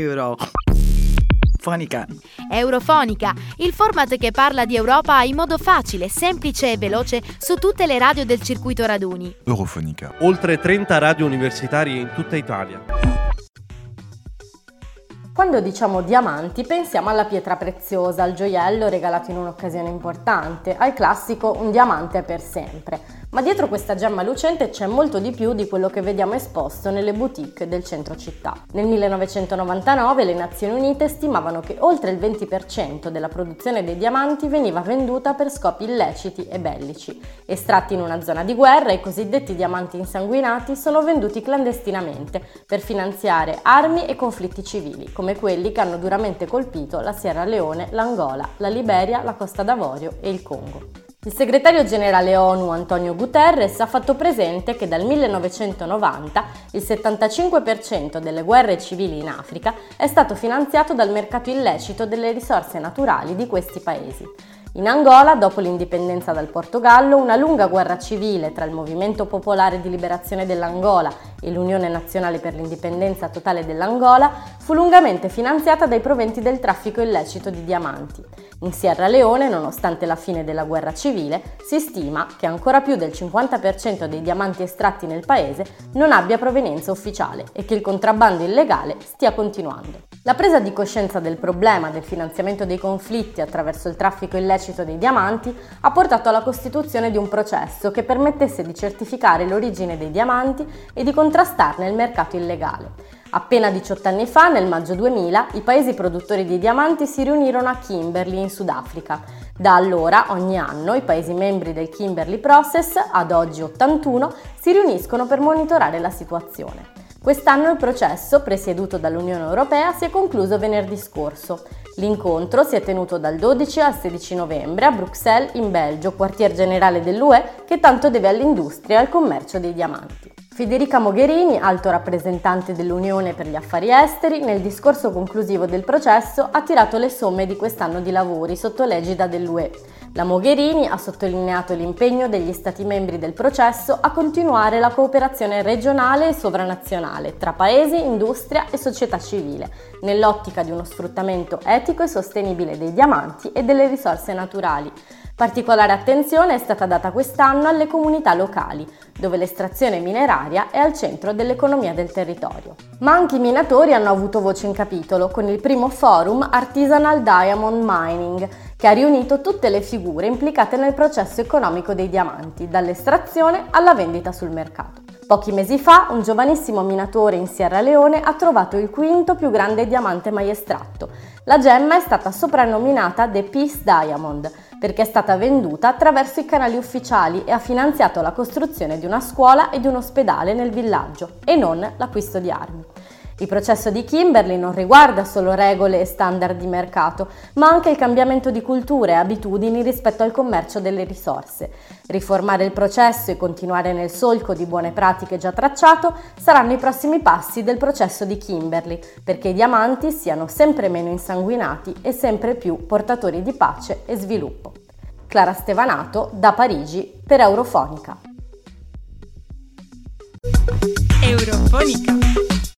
Eurofonica. Eurofonica, il format che parla di Europa in modo facile, semplice e veloce su tutte le radio del circuito raduni. Eurofonica. Oltre 30 radio universitarie in tutta Italia. Quando diciamo diamanti pensiamo alla pietra preziosa, al gioiello regalato in un'occasione importante, al classico un diamante per sempre. Ma dietro questa gemma lucente c'è molto di più di quello che vediamo esposto nelle boutique del centro città. Nel 1999 le Nazioni Unite stimavano che oltre il 20% della produzione dei diamanti veniva venduta per scopi illeciti e bellici. Estratti in una zona di guerra, i cosiddetti diamanti insanguinati sono venduti clandestinamente per finanziare armi e conflitti civili, come quelli che hanno duramente colpito la Sierra Leone, l'Angola, la Liberia, la Costa d'Avorio e il Congo. Il segretario generale ONU Antonio Guterres ha fatto presente che dal 1990 il 75% delle guerre civili in Africa è stato finanziato dal mercato illecito delle risorse naturali di questi paesi. In Angola, dopo l'indipendenza dal Portogallo, una lunga guerra civile tra il Movimento Popolare di Liberazione dell'Angola e l'Unione Nazionale per l'Indipendenza Totale dell'Angola fu lungamente finanziata dai proventi del traffico illecito di diamanti. In Sierra Leone, nonostante la fine della guerra civile, si stima che ancora più del 50% dei diamanti estratti nel paese non abbia provenienza ufficiale e che il contrabbando illegale stia continuando. La presa di coscienza del problema del finanziamento dei conflitti attraverso il traffico illecito dei diamanti ha portato alla costituzione di un processo che permettesse di certificare l'origine dei diamanti e di contrastarne il mercato illegale. Appena 18 anni fa, nel maggio 2000, i paesi produttori di diamanti si riunirono a Kimberley in Sudafrica. Da allora, ogni anno, i paesi membri del Kimberley Process, ad oggi 81, si riuniscono per monitorare la situazione. Quest'anno il processo, presieduto dall'Unione Europea, si è concluso venerdì scorso. L'incontro si è tenuto dal 12 al 16 novembre a Bruxelles, in Belgio, quartier generale dell'UE che tanto deve all'industria e al commercio dei diamanti. Federica Mogherini, alto rappresentante dell'Unione per gli affari esteri, nel discorso conclusivo del processo ha tirato le somme di quest'anno di lavori sotto l'egida dell'UE. La Mogherini ha sottolineato l'impegno degli Stati membri del processo a continuare la cooperazione regionale e sovranazionale tra paesi, industria e società civile, nell'ottica di uno sfruttamento etico e sostenibile dei diamanti e delle risorse naturali Particolare attenzione è stata data quest'anno alle comunità locali, dove l'estrazione mineraria è al centro dell'economia del territorio. Ma anche i minatori hanno avuto voce in capitolo con il primo forum Artisanal Diamond Mining, che ha riunito tutte le figure implicate nel processo economico dei diamanti, dall'estrazione alla vendita sul mercato. Pochi mesi fa un giovanissimo minatore in Sierra Leone ha trovato il quinto più grande diamante mai estratto. La gemma è stata soprannominata The Peace Diamond perché è stata venduta attraverso i canali ufficiali e ha finanziato la costruzione di una scuola e di un ospedale nel villaggio e non l'acquisto di armi. Il processo di Kimberley non riguarda solo regole e standard di mercato, ma anche il cambiamento di culture e abitudini rispetto al commercio delle risorse. Riformare il processo e continuare nel solco di buone pratiche già tracciato saranno i prossimi passi del processo di Kimberley, perché i diamanti siano sempre meno insanguinati e sempre più portatori di pace e sviluppo. Clara Stevanato, da Parigi, per Eurofonica. Eurofonica.